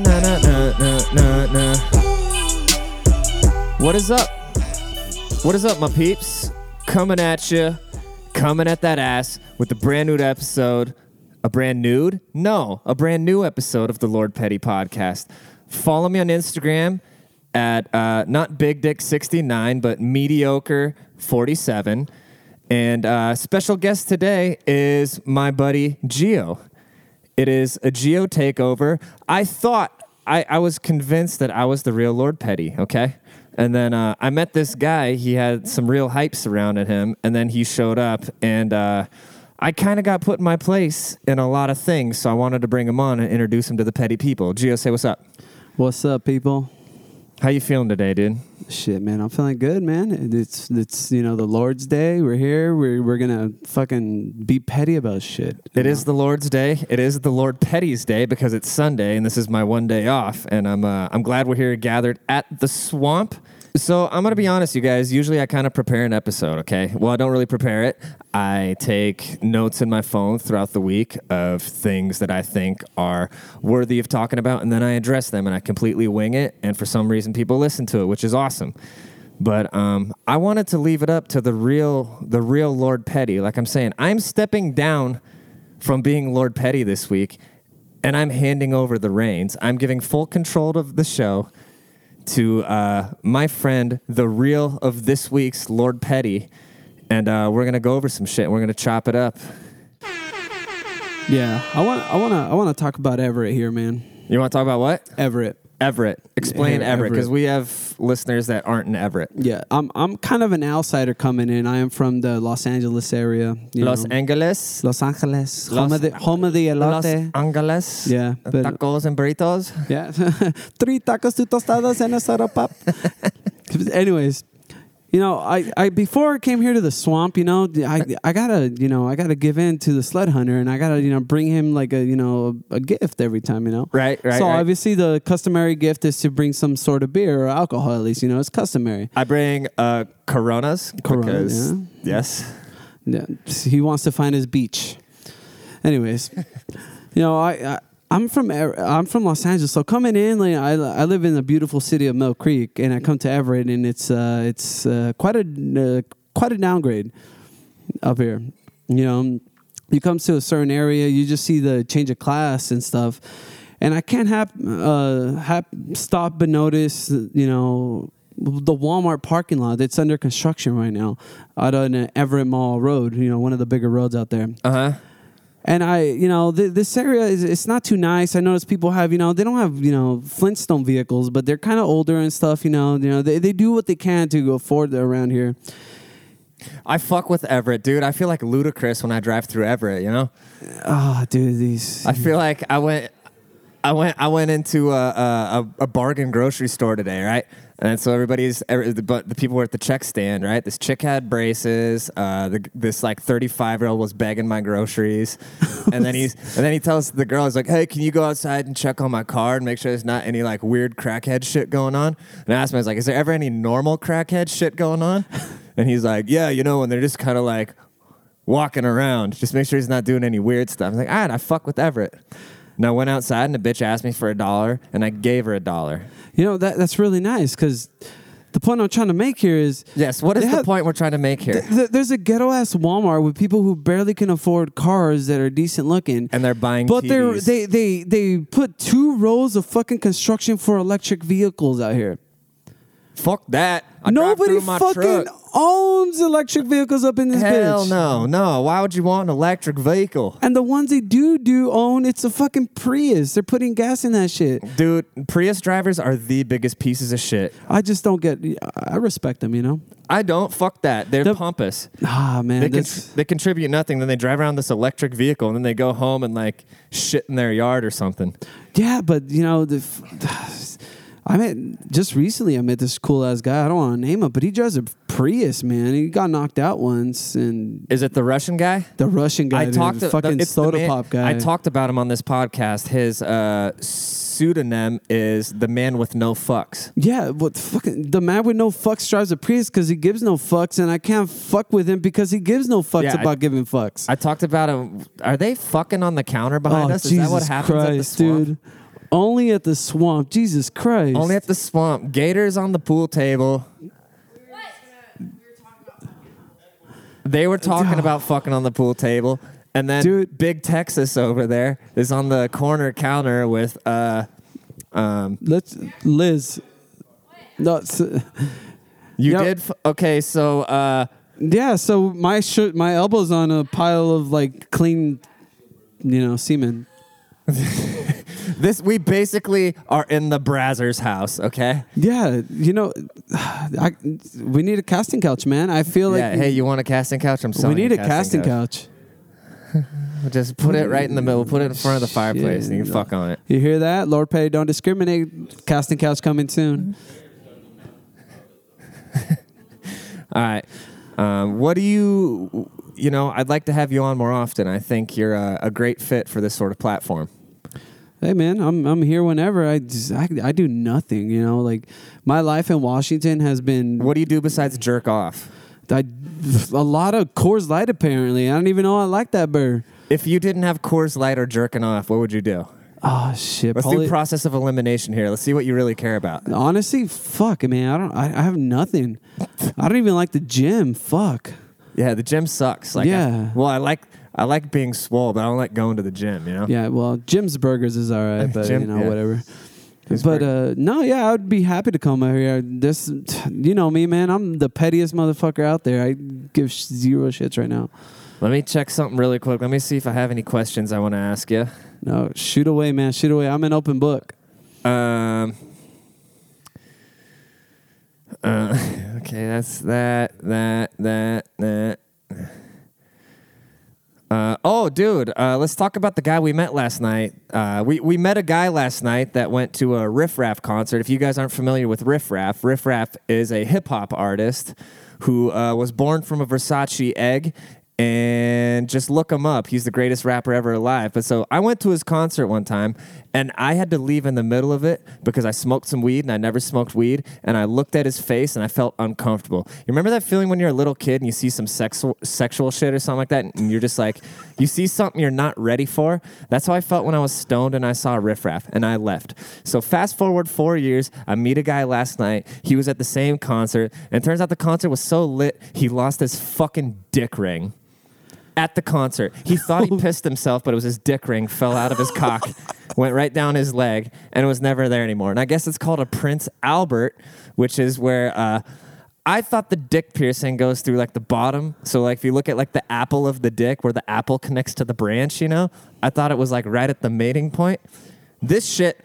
na na na na na na. What is up? What is up, my peeps? Coming at you, coming at that ass with a brand new episode. A brand nude? No, a brand new episode of the Lord Petty podcast. Follow me on Instagram at uh, not Big Dick 69, but Mediocre 47. And uh, special guest today is my buddy Geo. It is a Geo takeover. I thought, I, I was convinced that I was the real Lord Petty, okay? And then uh, I met this guy. He had some real hype surrounding him. And then he showed up, and uh, I kind of got put in my place in a lot of things. So I wanted to bring him on and introduce him to the petty people. Geo, say what's up. What's up, people? How you feeling today, dude? Shit, man, I'm feeling good, man. It's it's you know the Lord's Day. We're here. We're we're gonna fucking be petty about shit. It is the Lord's Day. It is the Lord Petty's Day because it's Sunday and this is my one day off. And I'm uh, I'm glad we're here gathered at the swamp. So I'm gonna be honest, you guys. Usually I kind of prepare an episode. Okay, well I don't really prepare it. I take notes in my phone throughout the week of things that I think are worthy of talking about, and then I address them and I completely wing it. And for some reason, people listen to it, which is awesome. But um, I wanted to leave it up to the real, the real Lord Petty. Like I'm saying, I'm stepping down from being Lord Petty this week, and I'm handing over the reins. I'm giving full control of the show to uh, my friend, the real of this week's Lord Petty, and uh, we're gonna go over some shit. We're gonna chop it up. Yeah, I want I want to I want to talk about Everett here, man. You want to talk about what? Everett. Everett. Explain Everett, because we have listeners that aren't in Everett. Yeah, I'm I'm kind of an outsider coming in. I am from the Los Angeles area. you Los know. Angeles. Los Angeles, home of the home of the Los elote. Angeles. Yeah, but- Tacos and burritos. Yeah, three tacos, two tostadas, and a soda pop. Anyways, you know, I, I before I came here to the swamp, you know, I I gotta you know I gotta give in to the sled hunter, and I gotta you know bring him like a you know a gift every time, you know. Right, right, So right. obviously the customary gift is to bring some sort of beer or alcohol at least, you know, it's customary. I bring uh, Coronas. Coronas. yeah. Yes. Yeah, he wants to find his beach. Anyways, you know, I, I I'm from I'm from Los Angeles, so coming in, like I, I live in the beautiful city of Mill Creek, and I come to Everett, and it's uh, it's uh, quite a uh, quite a downgrade up here. You know, you come to a certain area, you just see the change of class and stuff, and I can't have uh, have stop but notice, you know. The Walmart parking lot that's under construction right now, out on Everett Mall Road. You know, one of the bigger roads out there. Uh huh. And I, you know, th- this area is it's not too nice. I notice people have, you know, they don't have, you know, Flintstone vehicles, but they're kind of older and stuff. You know, you know, they, they do what they can to afford around here. I fuck with Everett, dude. I feel like Ludacris when I drive through Everett. You know. Oh, dude, these. I feel like I went, I went, I went into a, a, a bargain grocery store today, right? And so everybody's, every, but the people were at the check stand, right? This chick had braces. Uh, the, this like 35 year old was begging my groceries, and then he's, and then he tells the girl, he's like, "Hey, can you go outside and check on my car and make sure there's not any like weird crackhead shit going on?" And I asked him, I was like, "Is there ever any normal crackhead shit going on?" And he's like, "Yeah, you know, when they're just kind of like." walking around. Just make sure he's not doing any weird stuff. I'm like, all right, I fuck with Everett. And I went outside and the bitch asked me for a dollar and I gave her a dollar. You know, that that's really nice because the point I'm trying to make here is Yes, what is the have- point we're trying to make here? th- th- there's a ghetto ass Walmart with people who barely can afford cars that are decent looking. and they're buying but they're TVs. they they they put two rows of fucking construction for electric vehicles out here. fuck that. I Nobody fucking truck. Owns electric vehicles up in this Hell bitch. no, no. Why would you want an electric vehicle? And the ones they do do own, it's a fucking Prius. They're putting gas in that shit. Dude, Prius drivers are the biggest pieces of shit. I just don't get. I respect them, you know. I don't. Fuck that. They're The- pompous. Ah man, They, con- they contribute nothing. Then they drive around this electric vehicle and then they go home and like shit in their yard or something. yeah, but you know the. f- I met just recently. I met this cool ass guy. I don't want to name him, but he drives a Prius, man. He got knocked out once, and Is it the Russian guy? the Russian guy, I dude, talked the fucking the soda man- pop guy. I talked about him on this podcast. His uh, pseudonym is the man with no fucks. Yeah, but fucking the man with no fucks drives a Prius because he gives no fucks, and I can't fuck with him because he gives no fucks Yeah, I- about giving fucks. I talked about him. Are they fucking on the counter behind oh, us? Is Jesus that what happens Christ, at the swamp? dude! Only at the swamp. Jesus Christ. Only at the swamp. Gators on the pool table. They were talking about fucking on the pool table, and then Dude. Big Texas over there is on the corner counter with uh, um. Let's Liz. No, You Yep. did f- okay. So uh, yeah. So my sh- my elbow's on a pile of like clean, you know, semen. this we basically are in the Brazzers house. Okay. Yeah, you know, I, we need a casting couch, man. I feel like yeah. Hey, you want a casting couch? I'm sorry. we need a casting couch. We'll just put it right in the middle. Put it in front of the fireplace, and you can fuck on it. You hear that, Lord Petty? Don't discriminate. Casting couch coming soon. All right. Um, what do you? You know, I'd like to have you on more often. I think you're a, a great fit for this sort of platform. Hey man, I'm I'm here whenever. I, just, I I do nothing. You know, like my life in Washington has been What do you do besides jerk off? I, a lot of Coors Light. Apparently, I don't even know I like that beer. If you didn't have Coors Light or jerking off, what would you do? Oh shit! Let's Paulie- do process of elimination here. Let's see what you really care about. Honestly, fuck, man. I don't. I, I have nothing. I don't even like the gym. Fuck. Yeah, the gym sucks. Like, Yeah. I, well, I like I like being swole, but I don't like going to the gym. You know. Yeah. Well, Jim's Burgers is all right, but Jim- you know yeah. whatever. His but uh, no, yeah, I would be happy to come out here. This, you know me, man. I'm the pettiest motherfucker out there. I give sh- zero shits right now. Let me check something really quick. Let me see if I have any questions I want to ask you. No, shoot away, man. Shoot away. I'm an open book. Um. Uh, okay, that's that, that, that, that. Oh, dude, uh, let's talk about the guy we met last night. Uh, we, we met a guy last night that went to a Riff Raff concert. If you guys aren't familiar with Riff Raff, Riff Raff is a hip hop artist who uh, was born from a Versace egg. And just look him up. He's the greatest rapper ever alive. But so I went to his concert one time and I had to leave in the middle of it because I smoked some weed and I never smoked weed. And I looked at his face and I felt uncomfortable. You remember that feeling when you're a little kid and you see some sexual sexual shit or something like that, and you're just like, you see something you're not ready for? That's how I felt when I was stoned and I saw Riff Raff and I left. So fast forward four years, I meet a guy last night. He was at the same concert, and turns out the concert was so lit he lost his fucking dick ring at the concert. He thought he pissed himself, but it was his dick ring fell out of his cock, went right down his leg, and it was never there anymore. And I guess it's called a Prince Albert, which is where uh, I thought the dick piercing goes through like the bottom. So like if you look at like the apple of the dick, where the apple connects to the branch, you know, I thought it was like right at the mating point. This shit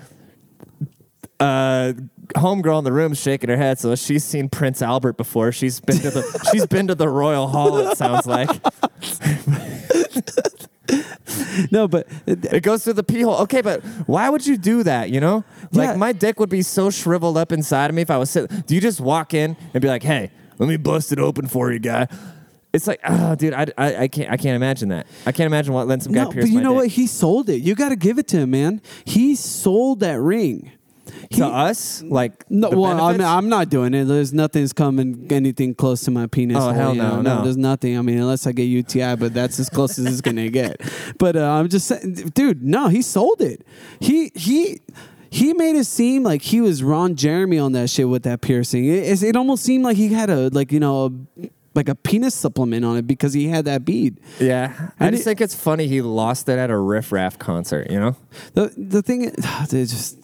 uh homegirl in the room shaking her head so she's seen prince albert before she's been to the she's been to the royal hall it sounds like No, but it goes through the pee hole okay but why would you do that you know like Yeah. my dick would be so shriveled up inside of me if i was sitting do you just walk in and be like hey let me bust it open for you guy it's like oh dude i, I, I can't i can't imagine that i can't imagine what letting some guy no, pierce but you my know dick. what? He sold it. You got to give it to him, man. He sold that ring. He, to us like No, well, I mean, I'm not doing it. There's nothing's coming anything close to my penis. Oh, hole, hell no, know? no. There's nothing. I mean, unless I get UTI, but that's as close as it's gonna get. But uh, I'm just saying, dude. No, he sold it. He he. He made it seem like he was Ron Jeremy on that shit with that piercing. It, it almost seemed like he had a like you know a, like a penis supplement on it because he had that bead. yeah i just it- think it's funny he lost it at a riff raff concert you know The the thing is, they just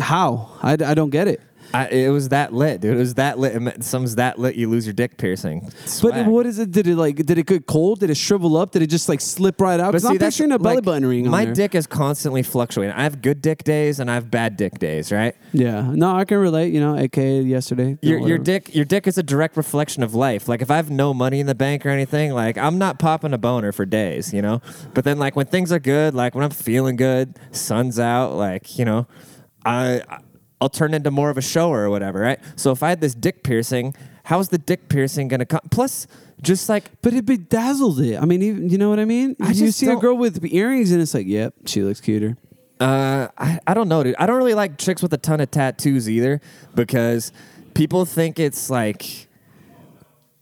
how I, I don't get it. I, it was that lit, dude. It was that lit. Meant Some's that lit, you lose your dick piercing. But what is it? Did it like? Did it get cold? Did it shrivel up? Did it just like slip right out? But Because I'm that's picturing a belly like, button ring. On My there. dick is constantly fluctuating. I have good dick days and I have bad dick days, right? Yeah. No, I can relate. You know, aka yesterday. Your, your whatever. dick your dick is a direct reflection of life. Like if I have no money in the bank or anything, like I'm not popping a boner for days, you know. But then like when things are good, like when I'm feeling good, sun's out, like you know, I I'll turn into more of a shower or whatever, right? So if I had this dick piercing, how's the dick piercing gonna come? Plus, just like But it bedazzled it. I mean, even, you know what I mean? I you just see a don't- girl with earrings, and it's like, yep, she looks cuter. Uh, I, I don't know, dude. I don't really like chicks with a ton of tattoos either because people think it's like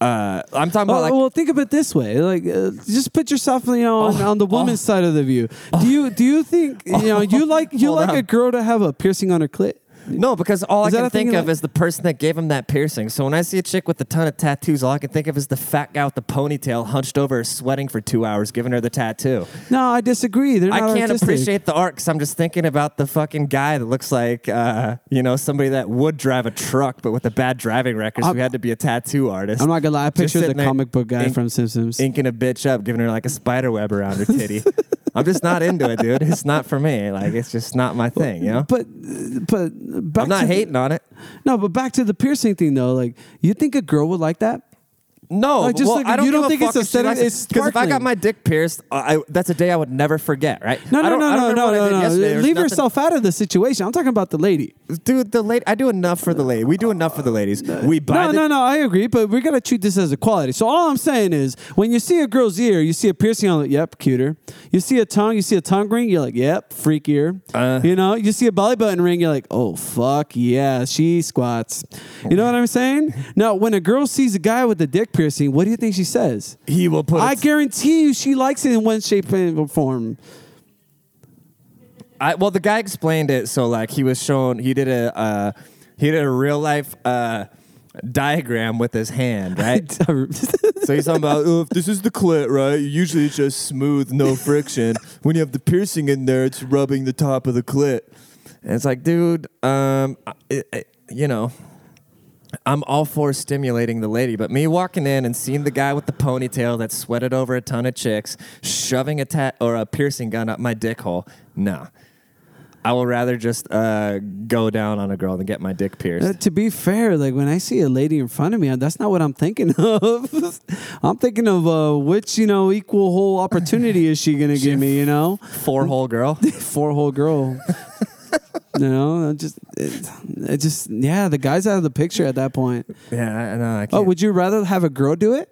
Uh, I'm talking about Well, like well, think of it this way: like, uh, just put yourself, you know, on, Oh, on the woman's side of the view. Do you do you think you know you like you Hold like on. a girl to have a piercing on her clit? No, because all Is I can think of that- is the person that gave him that piercing. So when I see a chick with a ton of tattoos, all I can think of is the fat guy with the ponytail, hunched over, sweating for two hours, giving her the tattoo. No, I disagree. They're I can't artistic. appreciate the art because I'm just thinking about the fucking guy that looks like, uh, you know, somebody that would drive a truck, but with a bad driving record, so he had to be a tattoo artist. I'm not gonna lie. I picture the comic book guy ink- from Simpsons. inking a bitch up, giving her like a spider web around her titty. I'm just not into it, dude. It's not for me. Like, it's just not my thing, you know? But but back I'm not to the- hating on it. no, but back to the piercing thing though. Like, you think a girl would like that? No, Like, just well, like, I don't you don't think it's aesthetic, it's Because if I got my dick pierced, I, that's a day I would never forget, right? No, no, no, no, no, no, no. Leave yourself out of the situation. I'm talking about the lady. Dude, the late I do enough for the lady. We do enough for the ladies. We buy No, no, no. I agree, but we gotta treat this as equality. So all I'm saying is, when you see a girl's ear, you see a piercing on it. Yep, cuter. You see a tongue, you see a tongue ring. You're like, yep, freakier. Uh. you know, you see a belly button ring. You're like, oh fuck yeah, she squats. You know what I'm saying? Now, when a girl sees a guy with a dick piercing, what do you think she says? he will put. I it- guarantee you, she likes it in one shape and form. I, well, the guy explained it. So like he was shown, he did a uh, he did a real life uh, diagram with his hand, right? so he's talking about oh, if this is the clit, right? Usually it's just smooth, no friction. when you have the piercing in there, it's rubbing the top of the clit. And it's like, dude, um, it, it- you know. I'm all for stimulating the lady, but me walking in and seeing the guy with the ponytail that sweated over a ton of chicks, shoving a tat or a piercing gun up my dick hole, no. I will rather just uh, go down on a girl than get my dick pierced. Uh, to be fair, like when I see a lady in front of me, that's not what I'm thinking of. I'm thinking of uh, which you know equal whole opportunity is she gonna give me? You know, Four hole girl. four hole girl. You know, I just it, it just yeah, the guy's out of the picture at that point. yeah, I know. I Oh, would you rather have a girl do it?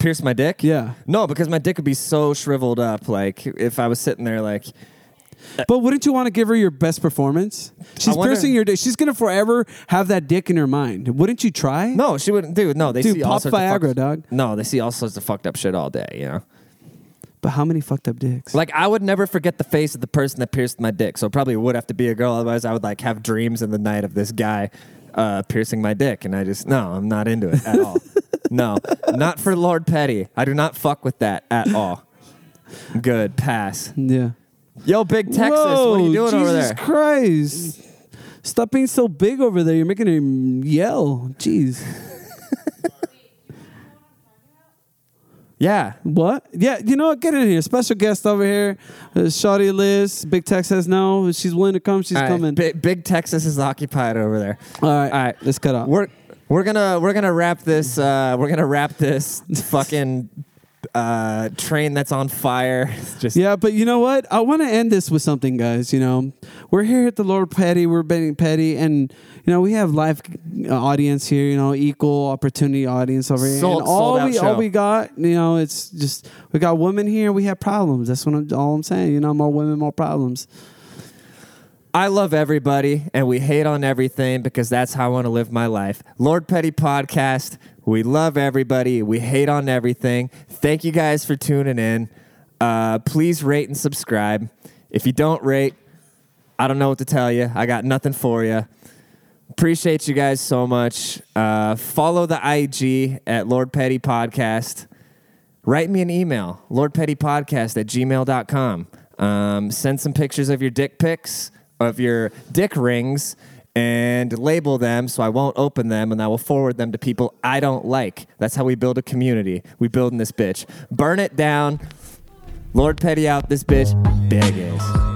pierce my dick? Yeah, No, because my dick would be so shriveled up. Like if I was sitting there, like uh, but wouldn't you want to give her your best performance? She's wonder- piercing your dick. She's gonna forever have that dick in her mind. Wouldn't you try? no, she wouldn't. Dude, no, they Dude, see all pop sorts Viagra, of dog. No, they see all sorts of fucked up shit all day. You know. But how many fucked up dicks? Like I would never forget the face of the person that pierced my dick. So it probably would have to be a girl. Otherwise, I would like have dreams in the night of this guy uh, piercing my dick, and I just no, I'm not into it at all. no, not for Lord Petty. I do not fuck with that at all. Good pass. yeah. Yo, Big Texas, what are you doing Jesus over there? Jesus Christ. Stop being so big over there. You're making him yell. Jeez. Yeah, What? Yeah, you know what? Get in here. Special guest over here. Uh, Shawty Liz. Big Tex says no. If she's willing to come, she's All right, coming. Big, Big Texas is occupied over there. All right. All right, Let's cut off. We're we're gonna we're gonna wrap this uh, we're gonna wrap this fucking uh, train that's on fire. It's just Yeah, but you know what? I want to end this with something, guys. You know, we're here at the Lord Petty. We're betting Petty, and you know we have live uh, audience here. You know, equal opportunity audience over here. Sold- and all we show. all we got, you know, it's just we got women here. We have problems. That's what I'm, all I'm saying. You know, more women, more problems. I love everybody and we hate on everything because that's how I want to live my life. Lord Petty Podcast. We love everybody. We hate on everything. Thank you guys for tuning in. Uh, please rate and subscribe. If you don't rate, I don't know what to tell you. I got nothing for you. Appreciate you guys so much. Uh, follow the IG at Lord Petty Podcast. Write me an email, lordpettypodcast at gmail.com. Um, send some pictures of your dick pics, of your dick rings, and label them so I won't open them and I will forward them to people I don't like. That's how we build a community. We build in this bitch. Burn it down. Lord Petty out this bitch. Big ass.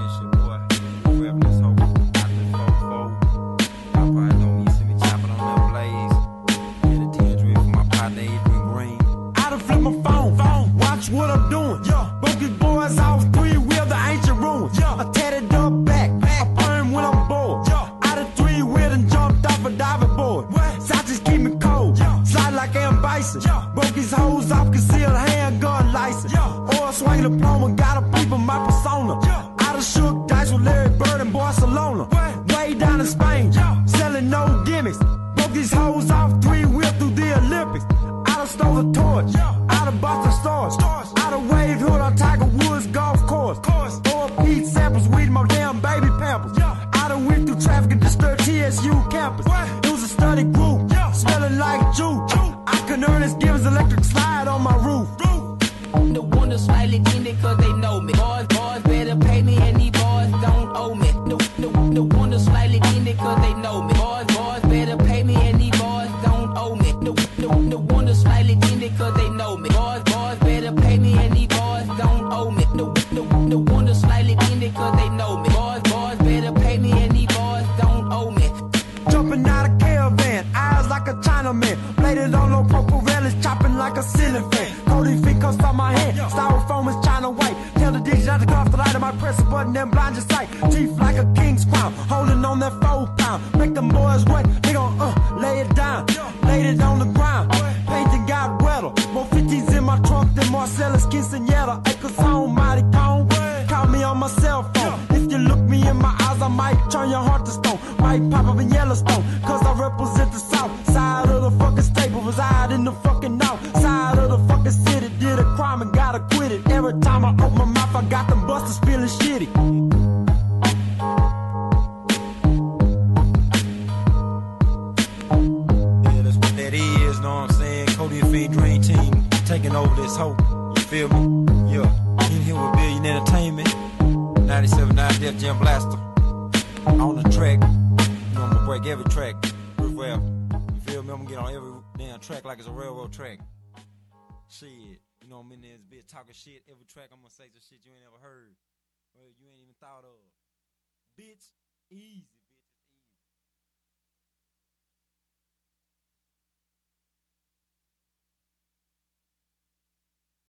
no gimmicks. Broke these hoes off three wheel through the Olympics. I done stole a torch. Than Marcellus Quinceañera. Acres on mighty cone, call me on my cell phone. If you look me in my eyes, I might turn your heart to stone. Might pop up in Yellowstone, cause I represent the south side of the fucking stable. Reside in the fucking north side of the fucking city. Did a crime and got acquitted. Every time I open my mouth, I got them busters feeling shitty. Yeah, that's what that is, know what I'm saying? Cody and Fiend Dream Team taking over this hoe. Feel me? Yeah. In here with Billion Entertainment. 97.9 Def Jam Blaster. On the track. You know, I'm gonna break every track. Well. You feel me? I'm gonna get on every damn track like it's a railroad track. Shit. You know, I'm in there, bitch talking shit. Every track I'm gonna say some shit you ain't ever heard. Or you ain't even thought of. Bitch, easy.